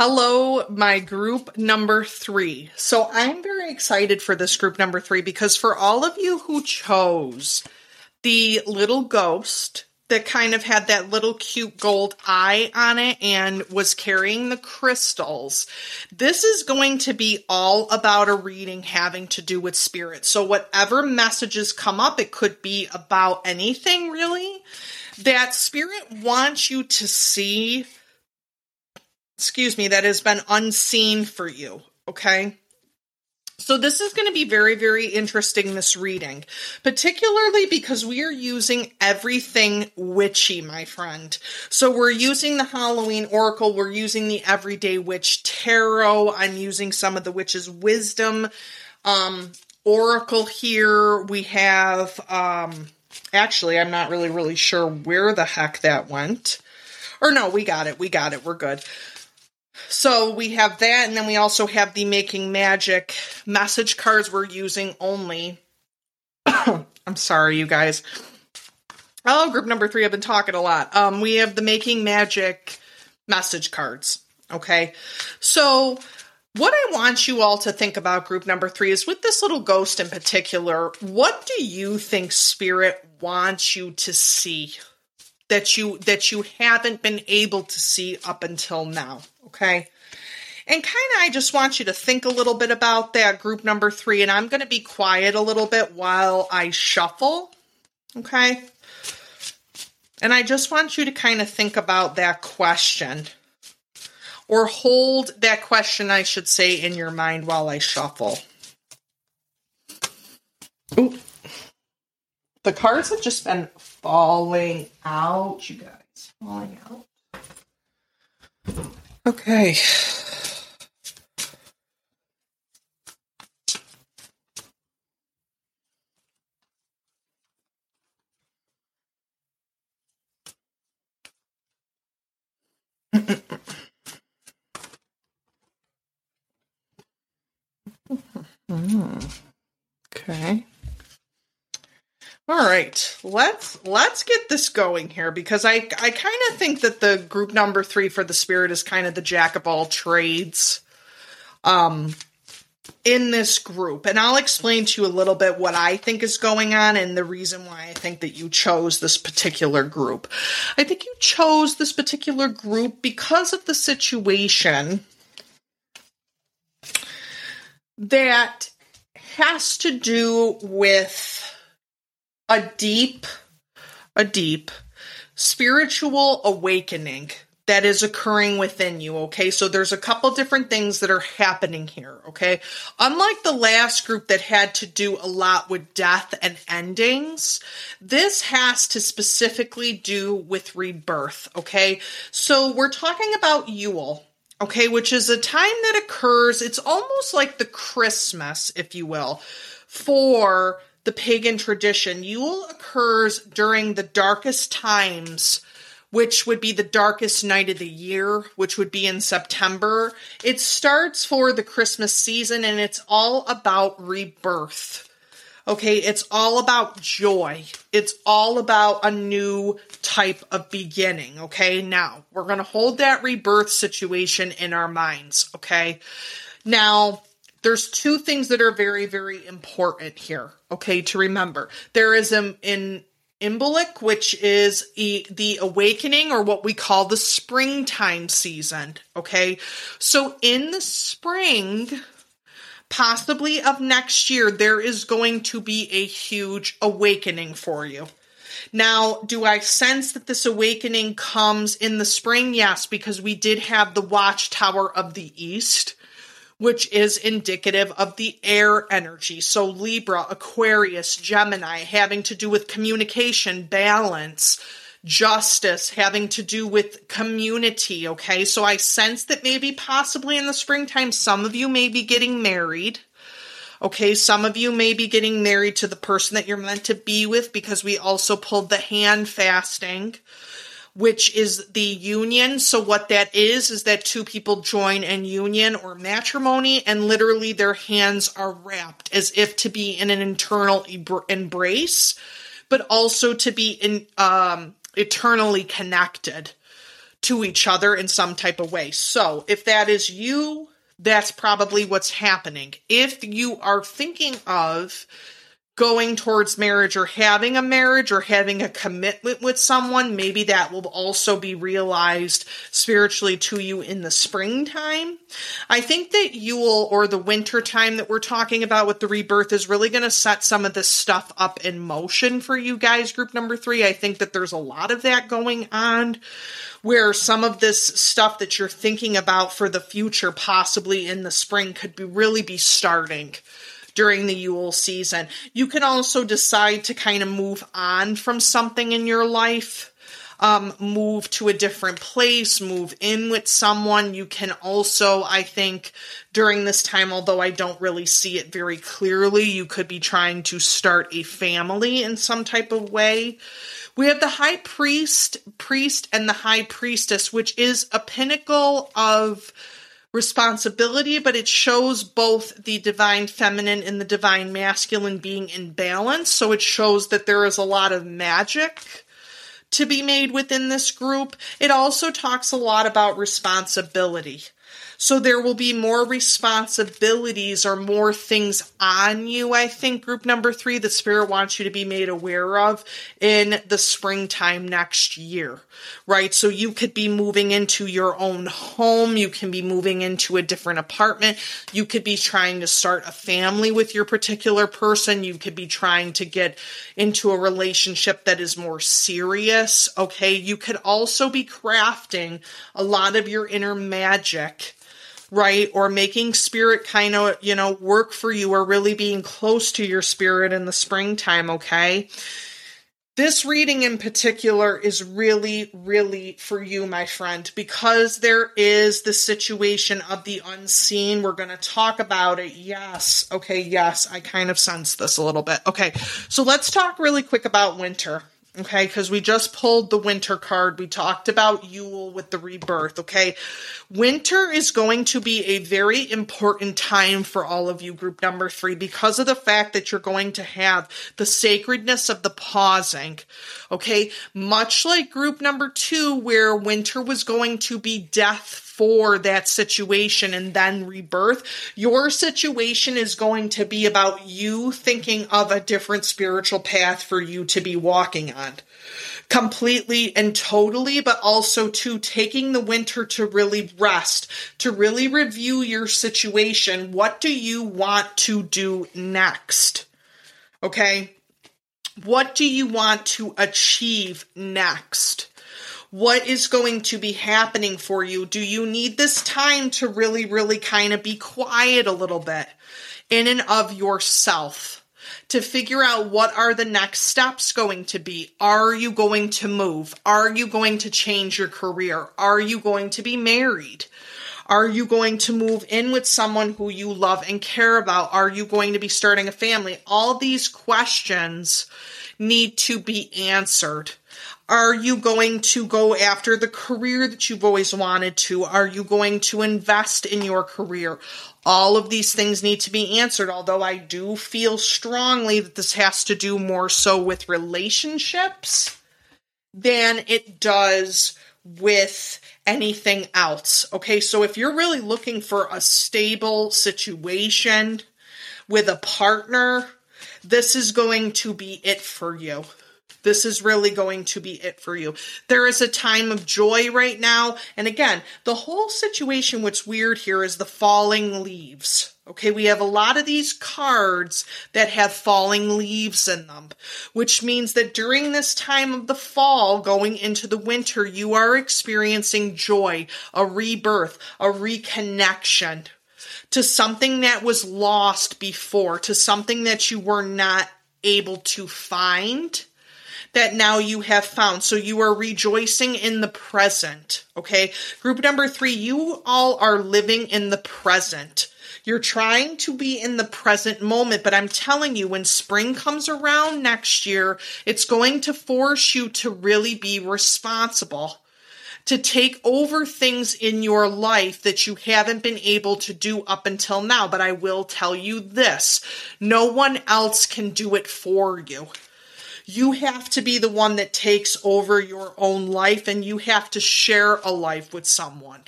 Hello, my group number three. So I'm very excited for this group number three because for all of you who chose the little ghost that kind of had that little cute gold eye on it and was carrying the crystals, this is going to be all about a reading having to do with spirit. So whatever messages come up, it could be about anything really that spirit wants you to see excuse me, that has been unseen for you. Okay. So this is going to be very, very interesting, this reading, particularly because we are using everything witchy, my friend. So we're using the Halloween Oracle, we're using the Everyday Witch Tarot, I'm using some of the witch's wisdom um, Oracle here. We have, um, actually, I'm not really, really sure where the heck that went. Or no, we got it, we got it, we're good. So we have that, and then we also have the Making Magic message cards we're using only. I'm sorry, you guys. Oh, group number three, I've been talking a lot. Um, we have the Making Magic message cards. Okay. So what I want you all to think about group number three is with this little ghost in particular, what do you think spirit wants you to see? That you that you haven't been able to see up until now okay? And kind of i just want you to think a little bit about that group number three and i'm going to be quiet a little bit while i shuffle okay? And i just want you to kind of think about that question or hold that question i should say in your mind while i shuffle. Ooh. the cards have just been falling out, you guys. Falling out. Okay. Hmm. okay. All right, let's let's get this going here because I I kind of think that the group number three for the spirit is kind of the jack of all trades, um, in this group, and I'll explain to you a little bit what I think is going on and the reason why I think that you chose this particular group. I think you chose this particular group because of the situation that has to do with a deep, a deep spiritual awakening that is occurring within you. Okay. So there's a couple different things that are happening here. Okay. Unlike the last group that had to do a lot with death and endings, this has to specifically do with rebirth. Okay. So we're talking about Yule. Okay. Which is a time that occurs. It's almost like the Christmas, if you will, for the pagan tradition, Yule occurs during the darkest times, which would be the darkest night of the year, which would be in September. It starts for the Christmas season and it's all about rebirth. Okay, it's all about joy. It's all about a new type of beginning. Okay, now we're going to hold that rebirth situation in our minds. Okay, now there's two things that are very, very important here, okay, to remember. There is an in Imbolc, which is e- the awakening or what we call the springtime season, okay? So in the spring, possibly of next year, there is going to be a huge awakening for you. Now, do I sense that this awakening comes in the spring? Yes, because we did have the Watchtower of the East which is indicative of the air energy. So Libra, Aquarius, Gemini, having to do with communication, balance, justice, having to do with community. Okay. So I sense that maybe possibly in the springtime, some of you may be getting married. Okay, some of you may be getting married to the person that you're meant to be with because we also pulled the hand fasting which is the union. So what that is, is that two people join in union or matrimony and literally their hands are wrapped as if to be in an internal embrace, but also to be in, um, eternally connected to each other in some type of way. So if that is you, that's probably what's happening. If you are thinking of going towards marriage or having a marriage or having a commitment with someone, maybe that will also be realized spiritually to you in the springtime. I think that Yule or the winter time that we're talking about with the rebirth is really going to set some of this stuff up in motion for you guys, group number three. I think that there's a lot of that going on where some of this stuff that you're thinking about for the future, possibly in the spring, could be really be starting during the Yule season. You can also decide to kind of move on from something in your life. Um, move to a different place, move in with someone. You can also, I think, during this time, although I don't really see it very clearly, you could be trying to start a family in some type of way. We have the high priest, priest, and the high priestess, which is a pinnacle of responsibility, but it shows both the divine feminine and the divine masculine being in balance. So it shows that there is a lot of magic to be made within this group. It also talks a lot about responsibility. So there will be more responsibilities or more things on you, I think, group number three, the spirit wants you to be made aware of in the springtime next year, right? So you could be moving into your own home. You can be moving into a different apartment. You could be trying to start a family with your particular person. You could be trying to get into a relationship that is more serious. Okay. You could also be crafting a lot of your inner magic right? Or making spirit kind of, you know, work for you or really being close to your spirit in the springtime, okay? This reading in particular is really, really for you, my friend, because there is the situation of the unseen. We're going to talk about it. Yes. Okay. Yes. I kind of sense this a little bit. Okay. So let's talk really quick about winter. Okay, because we just pulled the winter card. We talked about Yule with the rebirth. Okay, winter is going to be a very important time for all of you, group number three, because of the fact that you're going to have the sacredness of the pausing. Okay, much like group number two, where winter was going to be death for that situation and then rebirth. Your situation is going to be about you thinking of a different spiritual path for you to be walking completely and totally, but also to taking the winter to really rest, to really review your situation. What do you want to do next? Okay. What do you want to achieve next? what is going to be happening for you. Do you need this time to really, really kind of be quiet a little bit in and of yourself? To figure out what are the next steps going to be. Are you going to move? Are you going to change your career? Are you going to be married? Are you going to move in with someone who you love and care about? Are you going to be starting a family? All these questions need to be answered. Are you going to go after the career that you've always wanted to? Are you going to invest in your career? All of these things need to be answered, although I do feel strongly that this has to do more so with relationships than it does with anything else. Okay, so if you're really looking for a stable situation with a partner, this is going to be it for you. This is really going to be it for you. There is a time of joy right now. And again, the whole situation, what's weird here is the falling leaves. Okay, we have a lot of these cards that have falling leaves in them, which means that during this time of the fall, going into the winter, you are experiencing joy, a rebirth, a reconnection to something that was lost before, to something that you were not able to find that now you have found. So you are rejoicing in the present. Okay. Group number three, you all are living in the present. You're trying to be in the present moment, but I'm telling you, when spring comes around next year, it's going to force you to really be responsible to take over things in your life that you haven't been able to do up until now. But I will tell you this no one else can do it for you. You have to be the one that takes over your own life and you have to share a life with someone.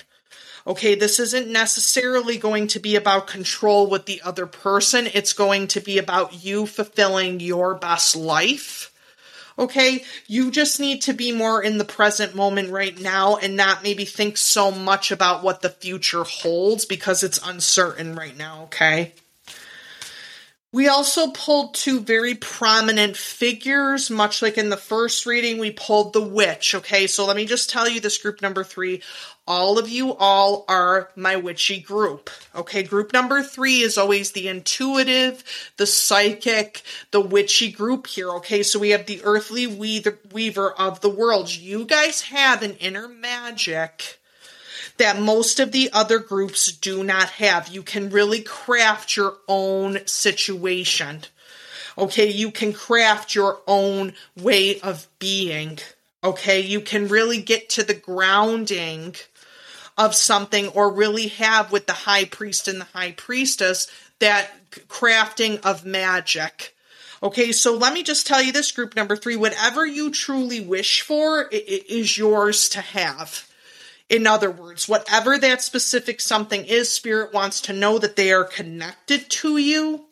Okay, this isn't necessarily going to be about control with the other person. It's going to be about you fulfilling your best life. Okay, you just need to be more in the present moment right now and not maybe think so much about what the future holds because it's uncertain right now, okay? We also pulled two very prominent figures, much like in the first reading, we pulled the witch. Okay, so let me just tell you this group number three. All of you all are my witchy group. Okay, group number three is always the intuitive, the psychic, the witchy group here. Okay, so we have the earthly weaver of the world. You guys have an inner magic that most of the other groups do not have. You can really craft your own situation. Okay, you can craft your own way of being. Okay, you can really get to the grounding of something or really have with the high priest and the high priestess that crafting of magic. Okay, so let me just tell you this group number three whatever you truly wish for it is yours to have. In other words, whatever that specific something is, Spirit wants to know that they are connected to you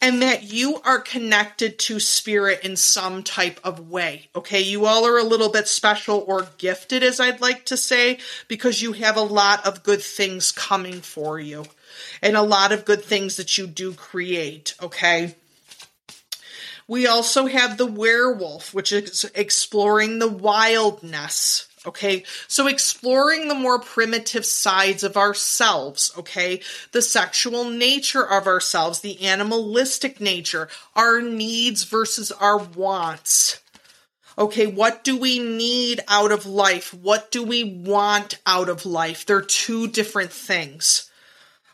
and that you are connected to Spirit in some type of way. Okay, you all are a little bit special or gifted, as I'd like to say, because you have a lot of good things coming for you and a lot of good things that you do create. Okay. We also have the werewolf, which is exploring the wildness Okay. So exploring the more primitive sides of ourselves. Okay. The sexual nature of ourselves, the animalistic nature, our needs versus our wants. Okay. What do we need out of life? What do we want out of life? They're two different things.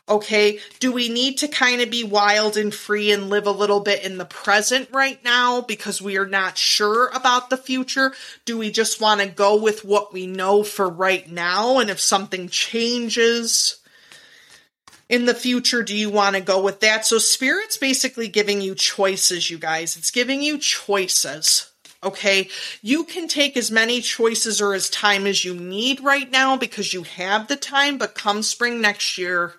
Okay, do we need to kind of be wild and free and live a little bit in the present right now because we are not sure about the future? Do we just want to go with what we know for right now? And if something changes in the future, do you want to go with that? So, Spirit's basically giving you choices, you guys. It's giving you choices. Okay, you can take as many choices or as time as you need right now because you have the time, but come spring next year,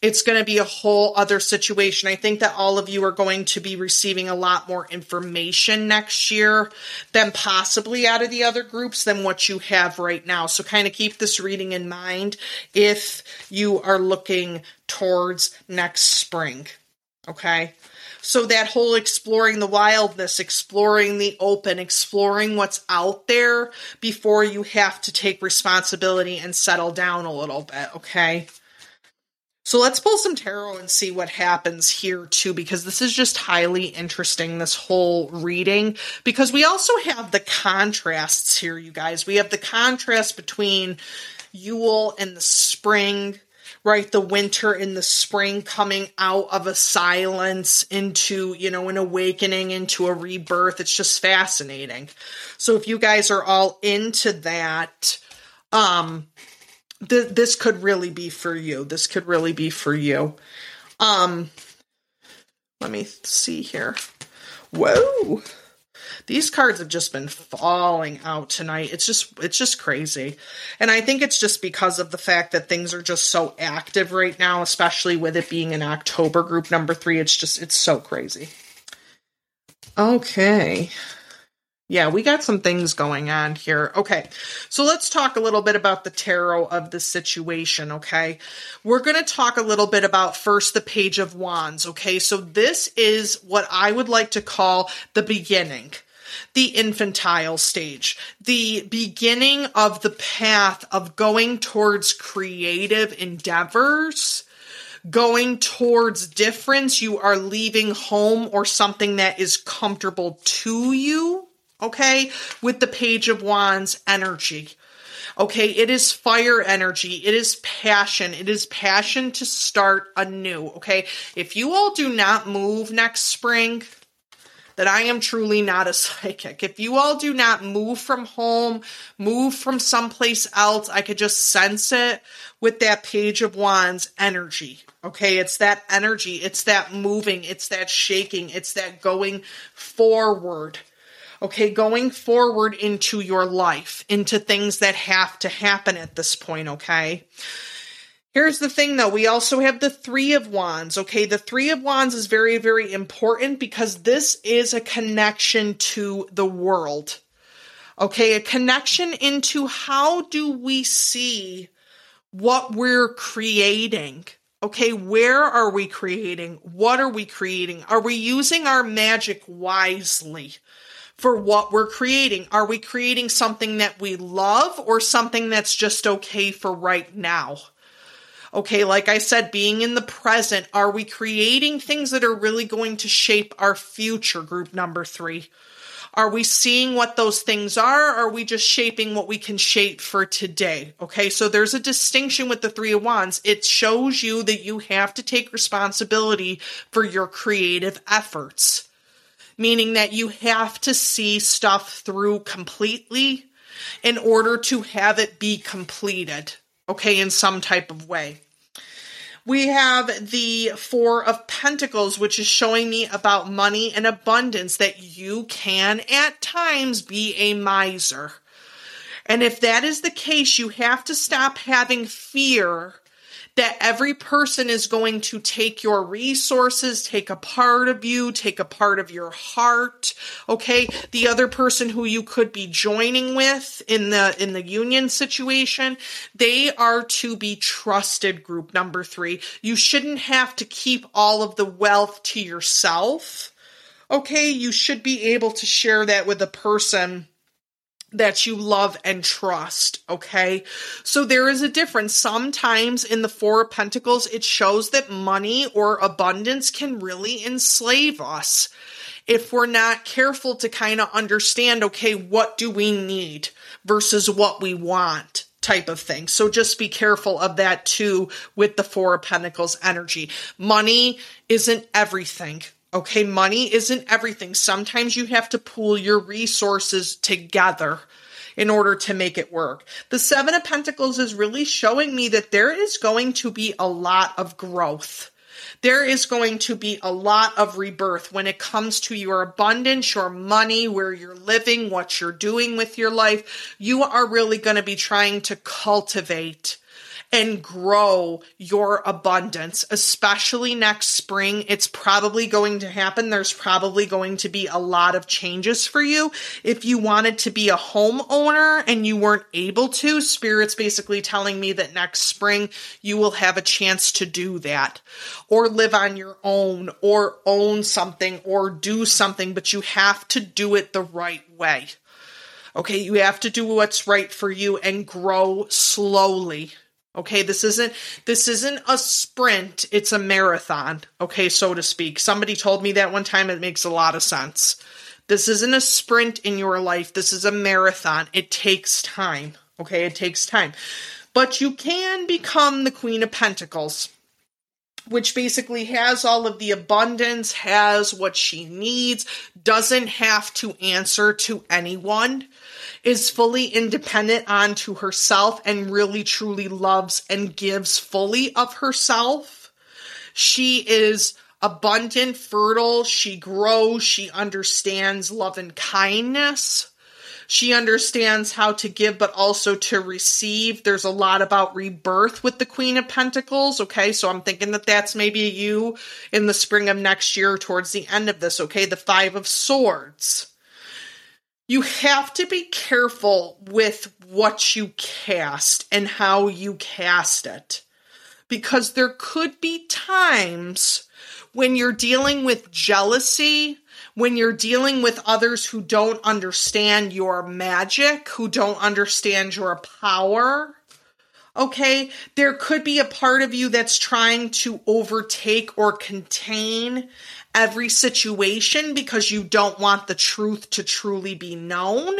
it's going to be a whole other situation. I think that all of you are going to be receiving a lot more information next year than possibly out of the other groups than what you have right now. So kind of keep this reading in mind if you are looking towards next spring. Okay. So that whole exploring the wildness, exploring the open, exploring what's out there before you have to take responsibility and settle down a little bit. Okay. So let's pull some tarot and see what happens here too, because this is just highly interesting, this whole reading. Because we also have the contrasts here, you guys. We have the contrast between Yule and the spring, right? The winter and the spring coming out of a silence into, you know, an awakening, into a rebirth. It's just fascinating. So if you guys are all into that, um, th- this could really be for you. This could really be for you. Um, let me see here. Whoa. These cards have just been falling out tonight. It's just it's just crazy. And I think it's just because of the fact that things are just so active right now, especially with it being in October group number 3. It's just it's so crazy. Okay. Yeah, we got some things going on here. Okay, so let's talk a little bit about the tarot of the situation, okay? We're going to talk a little bit about first the Page of Wands, okay? So this is what I would like to call the beginning, the infantile stage, the beginning of the path of going towards creative endeavors going towards difference. You are leaving home or something that is comfortable to you okay, with the Page of Wands energy. Okay, it is fire energy. It is passion. It is passion to start anew. Okay, if you all do not move next spring, that I am truly not a psychic. If you all do not move from home, move from someplace else, I could just sense it with that Page of Wands energy. Okay, it's that energy, it's that moving, it's that shaking, it's that going forward. Okay, going forward into your life, into things that have to happen at this point, okay? Here's the thing though, we also have the Three of Wands. Okay, the Three of Wands is very, very important because this is a connection to the world. Okay, a connection into how do we see what we're creating? Okay, where are we creating? What are we creating? Are we using our magic wisely for what we're creating? Are we creating something that we love or something that's just okay for right now? Okay, like I said, being in the present, are we creating things that are really going to shape our future? Group number three. Are we seeing what those things are? Are we just shaping what we can shape for today? Okay, so there's a distinction with the Three of Wands. It shows you that you have to take responsibility for your creative efforts, meaning that you have to see stuff through completely in order to have it be completed okay, in some type of way. We have the Four of Pentacles, which is showing me about money and abundance that you can at times be a miser. And if that is the case, you have to stop having fear that every person is going to take your resources, take a part of you, take a part of your heart. Okay. The other person who you could be joining with in the, in the union situation, they are to be trusted group number three. You shouldn't have to keep all of the wealth to yourself. Okay. You should be able to share that with a person that you love and trust. Okay. So there is a difference. Sometimes in the Four of Pentacles, it shows that money or abundance can really enslave us if we're not careful to kind of understand, okay, what do we need versus what we want type of thing. So just be careful of that too with the Four of Pentacles energy. Money isn't everything. Okay, money isn't everything. Sometimes you have to pool your resources together in order to make it work. The Seven of Pentacles is really showing me that there is going to be a lot of growth. There is going to be a lot of rebirth when it comes to your abundance, your money, where you're living, what you're doing with your life. You are really going to be trying to cultivate and grow your abundance, especially next spring. It's probably going to happen. There's probably going to be a lot of changes for you. If you wanted to be a homeowner and you weren't able to, Spirit's basically telling me that next spring you will have a chance to do that or live on your own or own something or do something, but you have to do it the right way. Okay, you have to do what's right for you and grow slowly. Okay, this isn't this isn't a sprint, it's a marathon, okay, so to speak. Somebody told me that one time it makes a lot of sense. This isn't a sprint in your life, this is a marathon. It takes time. Okay, it takes time. But you can become the Queen of Pentacles, which basically has all of the abundance, has what she needs, doesn't have to answer to anyone is fully independent onto herself and really truly loves and gives fully of herself. She is abundant, fertile, she grows, she understands love and kindness. She understands how to give, but also to receive. There's a lot about rebirth with the Queen of Pentacles. Okay. So I'm thinking that that's maybe you in the spring of next year towards the end of this. Okay. The Five of Swords you have to be careful with what you cast and how you cast it. Because there could be times when you're dealing with jealousy, when you're dealing with others who don't understand your magic, who don't understand your power. Okay, there could be a part of you that's trying to overtake or contain every situation because you don't want the truth to truly be known.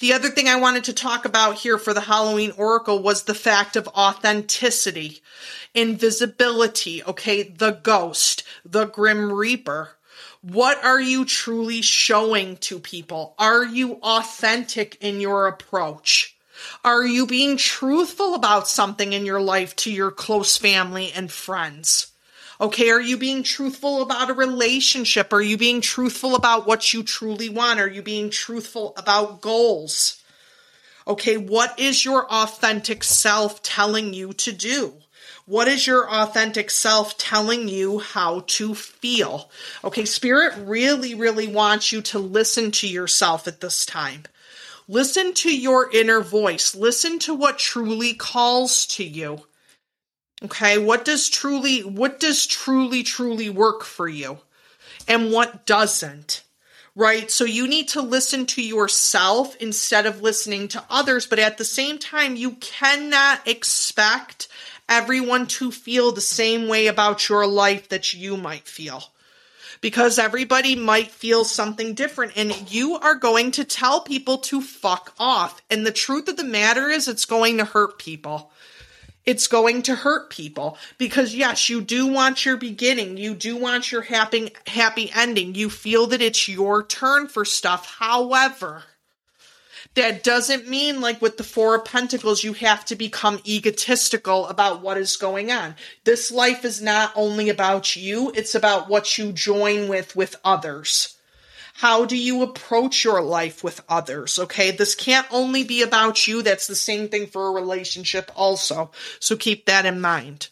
The other thing I wanted to talk about here for the Halloween Oracle was the fact of authenticity, invisibility, okay, the ghost, the Grim Reaper. What are you truly showing to people? Are you authentic in your approach? Are you being truthful about something in your life to your close family and friends? Okay, are you being truthful about a relationship? Are you being truthful about what you truly want? Are you being truthful about goals? Okay, what is your authentic self telling you to do? What is your authentic self telling you how to feel? Okay, spirit really, really wants you to listen to yourself at this time. Listen to your inner voice. Listen to what truly calls to you. Okay, what does truly what does truly truly work for you? And what doesn't? Right? So you need to listen to yourself instead of listening to others, but at the same time you cannot expect everyone to feel the same way about your life that you might feel because everybody might feel something different and you are going to tell people to fuck off. And the truth of the matter is it's going to hurt people. It's going to hurt people because yes, you do want your beginning. You do want your happy, happy ending. You feel that it's your turn for stuff. However, that doesn't mean like with the four of pentacles you have to become egotistical about what is going on this life is not only about you it's about what you join with with others how do you approach your life with others okay? This can't only be about you. That's the same thing for a relationship also. So keep that in mind.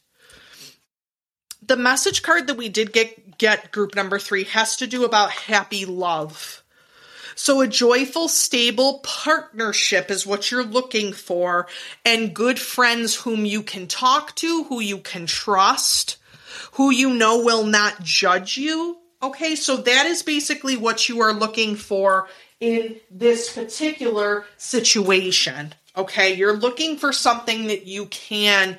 The message card that we did get get group number 3 has to do about happy love. So, a joyful, stable partnership is what you're looking for, and good friends whom you can talk to, who you can trust, who you know will not judge you. Okay, so that is basically what you are looking for in this particular situation. Okay, you're looking for something that you can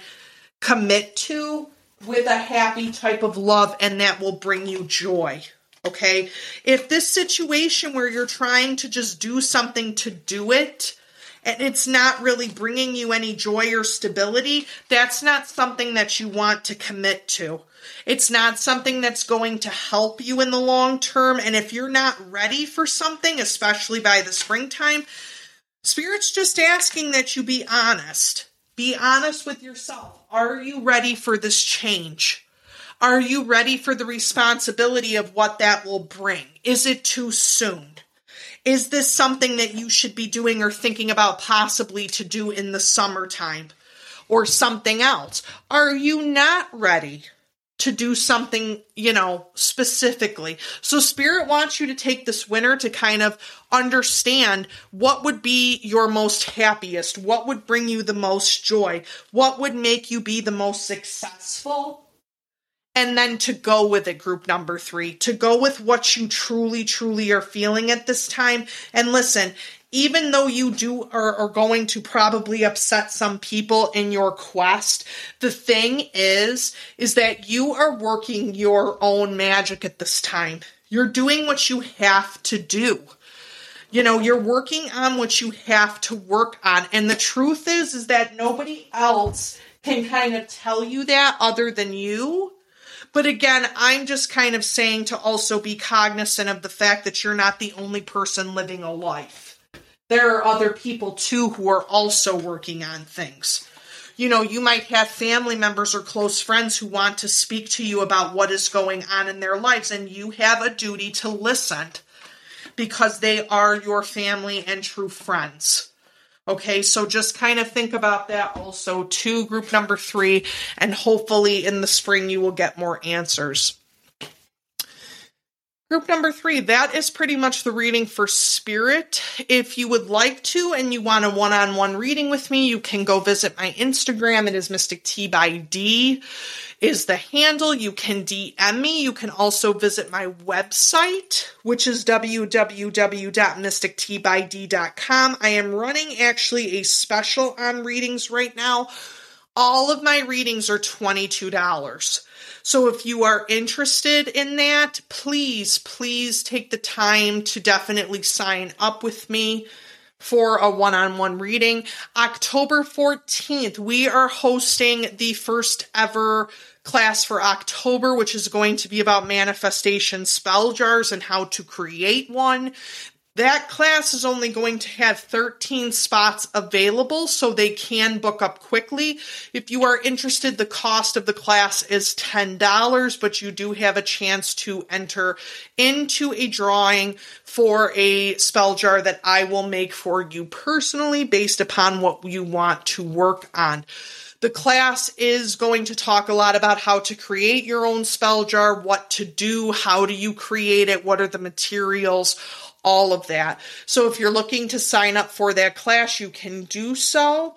commit to with a happy type of love, and that will bring you joy. Okay. If this situation where you're trying to just do something to do it, and it's not really bringing you any joy or stability, that's not something that you want to commit to. It's not something that's going to help you in the long term. And if you're not ready for something, especially by the springtime, Spirit's just asking that you be honest. Be honest with yourself. Are you ready for this change? Are you ready for the responsibility of what that will bring? Is it too soon? Is this something that you should be doing or thinking about possibly to do in the summertime or something else? Are you not ready to do something, you know, specifically? So, Spirit wants you to take this winter to kind of understand what would be your most happiest, what would bring you the most joy, what would make you be the most successful and then to go with it group number three to go with what you truly truly are feeling at this time and listen even though you do are, are going to probably upset some people in your quest the thing is is that you are working your own magic at this time. You're doing what you have to do. You know you're working on what you have to work on. And the truth is is that nobody else can kind of tell you that other than you. But again, I'm just kind of saying to also be cognizant of the fact that you're not the only person living a life. There are other people too who are also working on things. You know, you might have family members or close friends who want to speak to you about what is going on in their lives, and you have a duty to listen because they are your family and true friends. Okay, so just kind of think about that also to group number three, and hopefully in the spring you will get more answers. Group number three, that is pretty much the reading for spirit. If you would like to and you want a one on one reading with me, you can go visit my Instagram. It is Mystic Tea by D is the handle. You can DM me. You can also visit my website, which is www.mysticteabyd.com. I am running actually a special on readings right now. All of my readings are $22. So if you are interested in that, please, please take the time to definitely sign up with me for a one on one reading. October 14th, we are hosting the first ever class for October, which is going to be about manifestation spell jars and how to create one. That class is only going to have 13 spots available, so they can book up quickly. If you are interested, the cost of the class is $10, but you do have a chance to enter into a drawing for a spell jar that I will make for you personally based upon what you want to work on. The class is going to talk a lot about how to create your own spell jar, what to do, how do you create it, what are the materials, all of that. So if you're looking to sign up for that class, you can do so.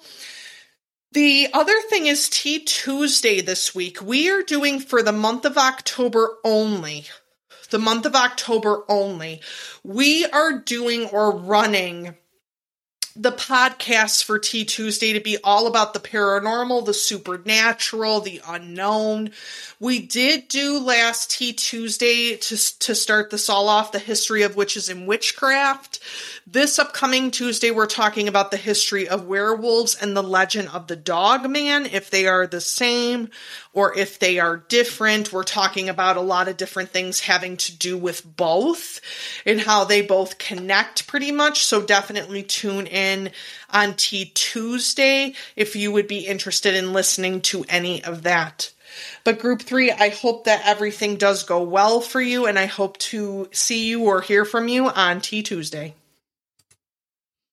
The other thing is Tea Tuesday this week. We are doing for the month of October only. The month of October only. We are doing or running the podcasts for Tea Tuesday to be all about the paranormal, the supernatural, the unknown. We did do last Tea Tuesday to, to start this all off the history of witches and witchcraft. This upcoming Tuesday, we're talking about the history of werewolves and the legend of the dog man, if they are the same or if they are different. We're talking about a lot of different things having to do with both and how they both connect pretty much. So definitely tune in on Tea Tuesday if you would be interested in listening to any of that. But group three, I hope that everything does go well for you, and I hope to see you or hear from you on Tea Tuesday.